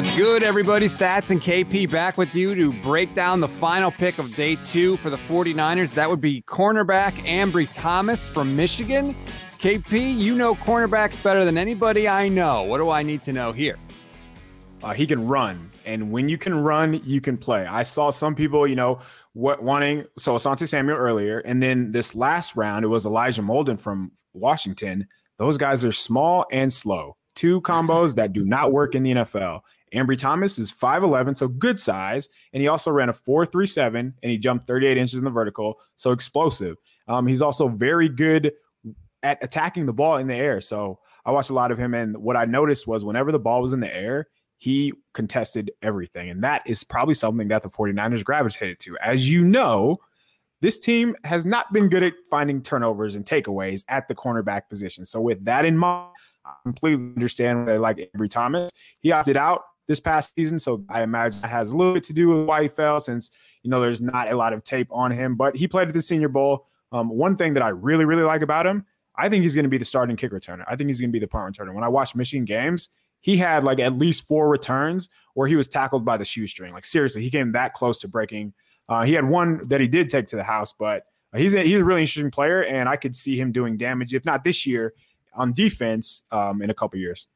What's good, everybody? Stats and KP back with you to break down the final pick of day two for the 49ers. That would be cornerback Ambry Thomas from Michigan. KP, you know cornerbacks better than anybody I know. What do I need to know here? Uh, he can run, and when you can run, you can play. I saw some people, you know, what wanting so Asante Samuel earlier, and then this last round it was Elijah Molden from Washington. Those guys are small and slow. Two combos that do not work in the NFL. Ambry Thomas is 5'11, so good size. And he also ran a 4'37 and he jumped 38 inches in the vertical, so explosive. Um, he's also very good at attacking the ball in the air. So I watched a lot of him. And what I noticed was whenever the ball was in the air, he contested everything. And that is probably something that the 49ers gravitated to. As you know, this team has not been good at finding turnovers and takeaways at the cornerback position. So with that in mind, I completely understand why they like Ambry Thomas. He opted out this past season. So I imagine that has a little bit to do with why he fell, since you know there's not a lot of tape on him. But he played at the Senior Bowl. Um, one thing that I really, really like about him, I think he's going to be the starting kick returner. I think he's going to be the punt returner. When I watch Michigan games, he had like at least four returns where he was tackled by the shoestring. Like seriously, he came that close to breaking. Uh, he had one that he did take to the house, but he's a, he's a really interesting player, and I could see him doing damage, if not this year, on defense um, in a couple years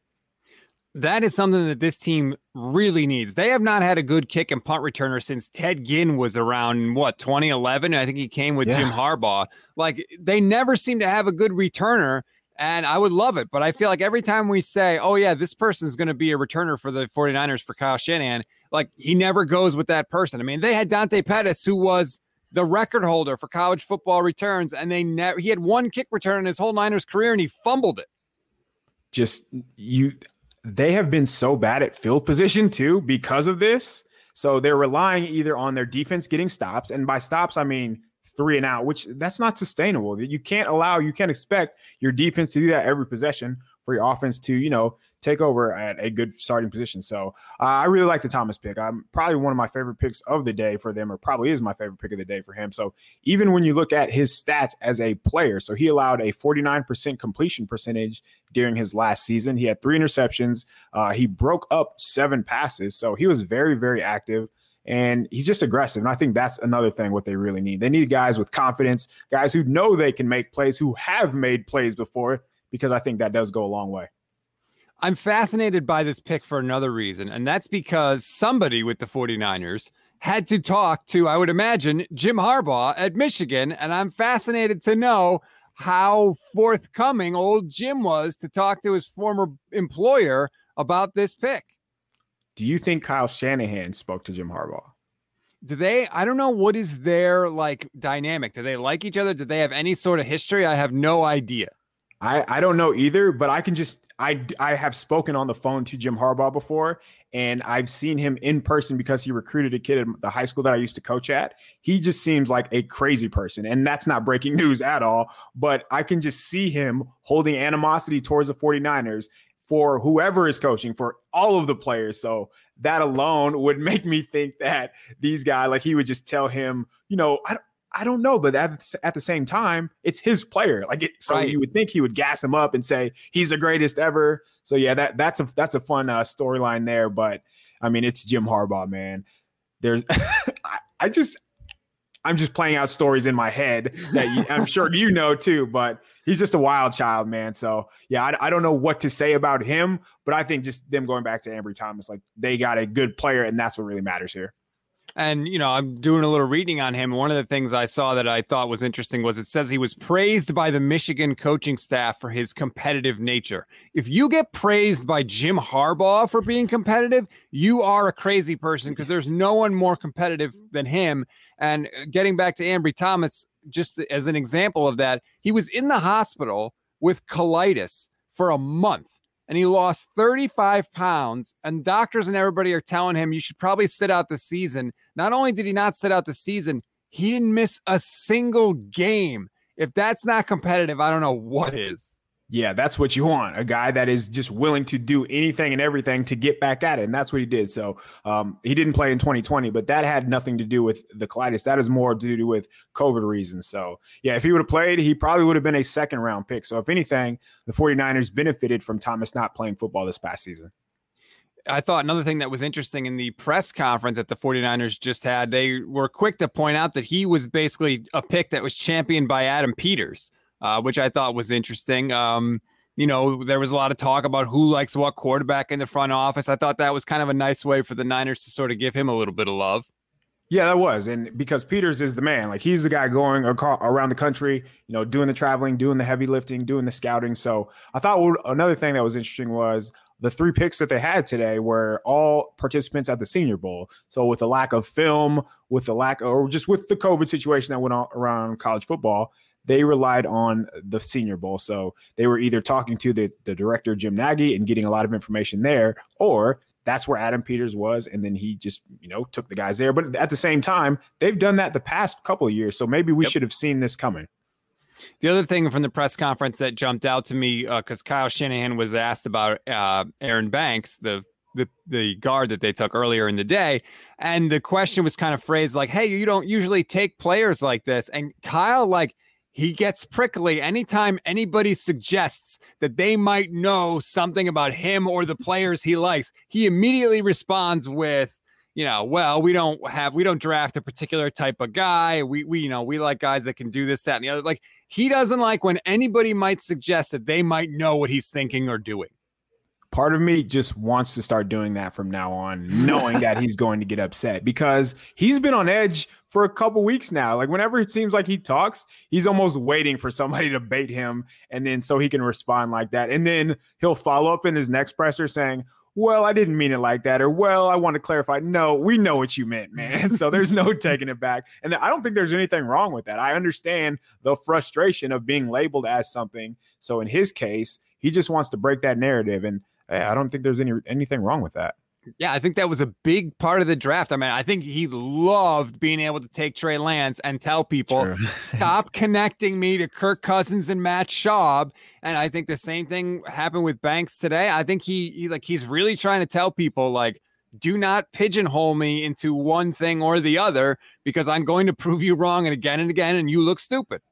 that is something that this team really needs. They have not had a good kick and punt returner since Ted Ginn was around what 2011. I think he came with yeah. Jim Harbaugh. Like they never seem to have a good returner, and I would love it. But I feel like every time we say, "Oh yeah, this person's going to be a returner for the 49ers for Kyle Shanahan," like he never goes with that person. I mean, they had Dante Pettis, who was the record holder for college football returns, and they never he had one kick return in his whole Niners career, and he fumbled it just you they have been so bad at field position too because of this. So they're relying either on their defense getting stops, and by stops I mean three and out, which that's not sustainable. You can't allow, you can't expect your defense to do that every possession for your offense to, you know, take over at a good starting position. So uh, I really like the Thomas pick. I'm probably one of my favorite picks of the day for them, or probably is my favorite pick of the day for him. So even when you look at his stats as a player, so he allowed a 49% completion percentage during his last season. He had three interceptions. Uh, he broke up seven passes. So he was very, very active and he's just aggressive. And I think that's another thing what they really need. They need guys with confidence, guys who know they can make plays, who have made plays before, because I think that does go a long way. I'm fascinated by this pick for another reason, and that's because somebody with the 49ers had to talk to, I would imagine, Jim Harbaugh at Michigan. And I'm fascinated to know how forthcoming old Jim was to talk to his former employer about this pick. Do you think Kyle Shanahan spoke to Jim Harbaugh? Do they? I don't know what is their like dynamic. Do they like each other? Do they have any sort of history? I have no idea. I, I don't know either, but I can just I I have spoken on the phone to Jim Harbaugh before, and I've seen him in person because he recruited a kid at the high school that I used to coach at. He just seems like a crazy person, and that's not breaking news at all. But I can just see him holding animosity towards the 49ers for whoever is coaching, for all of the players. So that alone would make me think that these guys, like he would just tell him, you know, I don't I don't know, but at, at the same time, it's his player. Like it, so right. you would think he would gas him up and say he's the greatest ever. So yeah, that that's a that's a fun uh, storyline there. But I mean, it's Jim Harbaugh, man. There's I, I, just I'm just playing out stories in my head that you, I'm sure you know too. But he's just a wild child, man. So yeah, I, I don't know what to say about him, but I think just them going back to Ambry Thomas, like they got a good player, and that's what really matters here. And, you know, I'm doing a little reading on him. One of the things I saw that I thought was interesting was it says he was praised by the Michigan coaching staff for his competitive nature. If you get praised by Jim Harbaugh for being competitive, you are a crazy person because there's no one more competitive than him. And uh, getting back to Ambry Thomas, just as an example of that, he was in the hospital with colitis for a month and he lost 35 pounds. And doctors and everybody are telling him you should probably sit out the season. Not only did he not sit out the season, he didn't miss a single game. If that's not competitive, I don't know what is. Yeah, that's what you want. A guy that is just willing to do anything and everything to get back at it. And that's what he did. So um, he didn't play in 2020, but that had nothing to do with the colitis. That is more to do with COVID reasons. So yeah, if he would have played, he probably would have been a second round pick. So if anything, the 49ers benefited from Thomas not playing football this past season I thought another thing that was interesting in the press conference that the 49ers just had, they were quick to point out that he was basically a pick that was championed by Adam Peters, uh, which I thought was interesting. Um, you know, there was a lot of talk about who likes what quarterback in the front office. I thought that was kind of a nice way for the Niners to sort of give him a little bit of love. Yeah, that was. And because Peters is the man, like he's the guy going around the country, you know, doing the traveling, doing the heavy lifting, doing the scouting. So I thought another thing that was interesting was the three picks that they had today were all participants at the Senior Bowl. So with the lack of film, with the lack, or just with the COVID situation that went on around college football, they relied on the Senior Bowl. So they were either talking to the, the director, Jim Nagy, and getting a lot of information there, or that's where Adam Peters was. And then he just, you know, took the guys there. But at the same time, they've done that the past couple of years. So maybe we yep. should have seen this coming. The other thing from the press conference that jumped out to me, because uh, Kyle Shanahan was asked about uh, Aaron Banks, the, the the guard that they took earlier in the day, and the question was kind of phrased like, "Hey, you don't usually take players like this," and Kyle like he gets prickly anytime anybody suggests that they might know something about him or the players he likes. He immediately responds with, you know, well, we don't have, we don't draft a particular type of guy. We, we, you know, we like guys that can do this, that, and the other. Like, he doesn't like when anybody might suggest that they might know what he's thinking or doing. Part of me just wants to start doing that from now on, knowing that he's going to get upset because he's been on edge for a couple weeks now. Like whenever it seems like he talks, he's almost waiting for somebody to bait him and then so he can respond like that. And then he'll follow up in his next presser saying, well, I didn't mean it like that, or well, I want to clarify. No, we know what you meant, man. So there's no taking it back. And I don't think there's anything wrong with that. I understand the frustration of being labeled as something. So in his case, he just wants to break that narrative. And I don't think there's any anything wrong with that. Yeah, I think that was a big part of the draft. I mean, I think he loved being able to take Trey Lance and tell people, stop connecting me to Kirk Cousins and Matt Schaub. And I think the same thing happened with Banks today. I think he, he like he's really trying to tell people like, do not pigeonhole me into one thing or the other because I'm going to prove you wrong and again and again, and you look stupid.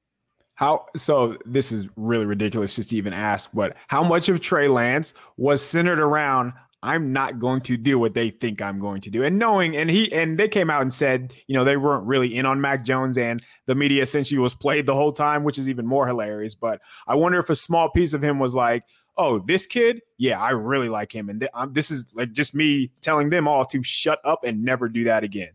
How so? This is really ridiculous just to even ask, but how much of Trey Lance was centered around I'm not going to do what they think I'm going to do. And knowing, and he, and they came out and said, you know, they weren't really in on Mac Jones and the media essentially was played the whole time, which is even more hilarious. But I wonder if a small piece of him was like, oh, this kid, yeah, I really like him. And th- this is like just me telling them all to shut up and never do that again.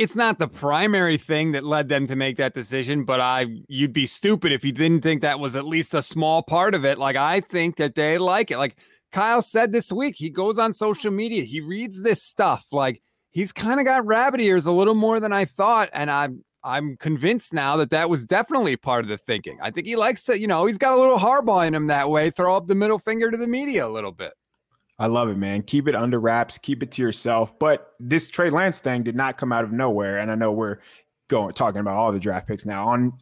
It's not the primary thing that led them to make that decision, but I you'd be stupid if you didn't think that was at least a small part of it. Like I think that they like it. Like Kyle said this week, he goes on social media, he reads this stuff. Like he's kind of got rabbit ears a little more than I thought, and I'm I'm convinced now that that was definitely part of the thinking. I think he likes to, you know, he's got a little Harbaugh in him that way. Throw up the middle finger to the media a little bit. I love it, man. Keep it under wraps. Keep it to yourself. But this Trey Lance thing did not come out of nowhere, and I know we're going talking about all the draft picks now. On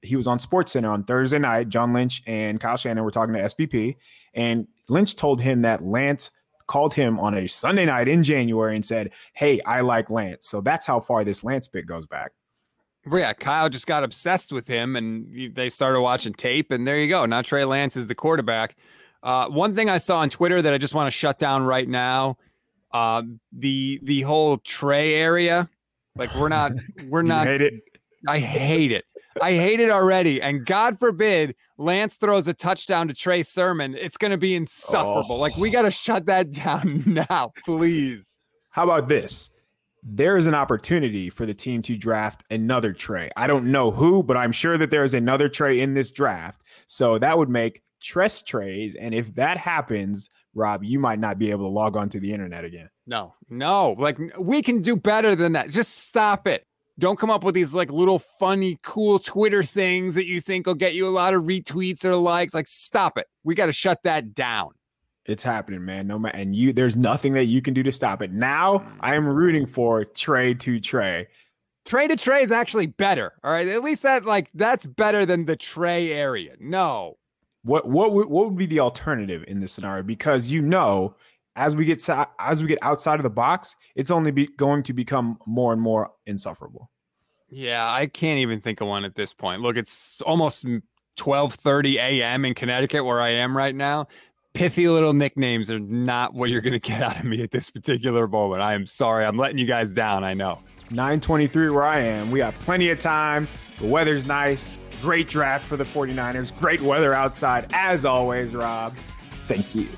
he was on Sports Center on Thursday night. John Lynch and Kyle Shanahan were talking to SVP, and Lynch told him that Lance called him on a Sunday night in January and said, Hey, I like Lance. So that's how far this Lance pick goes back. Yeah, Kyle just got obsessed with him and they started watching tape, and there you go. Now Trey Lance is the quarterback. Uh, one thing I saw on Twitter that I just want to shut down right now uh, the the whole Trey area. Like we're not we're not hate it. I hate it. I hate it already. And God forbid Lance throws a touchdown to Trey Sermon. It's going to be insufferable. Oh. Like, we got to shut that down now, please. How about this? There is an opportunity for the team to draft another Trey. I don't know who, but I'm sure that there is another Trey in this draft. So that would make Tress Trays. And if that happens, Rob, you might not be able to log on to the internet again. No, no. Like, we can do better than that. Just stop it. Don't come up with these like little funny, cool Twitter things that you think will get you a lot of retweets or likes. Like, stop it. We got to shut that down. It's happening, man. No matter, and you, there's nothing that you can do to stop it. Now, mm. I am rooting for Trey to Trey. Trey to Trey is actually better. All right, at least that like that's better than the Trey area. No. What what would, what would be the alternative in this scenario? Because you know, as we get as we get outside of the box, it's only be, going to become more and more insufferable. Yeah, I can't even think of one at this point. Look, it's almost 12:30 a.m. in Connecticut where I am right now. Pithy little nicknames are not what you're going to get out of me at this particular moment. I am sorry. I'm letting you guys down, I know. 9:23 where I am. We have plenty of time. The weather's nice. Great draft for the 49ers. Great weather outside, as always, Rob. Thank you.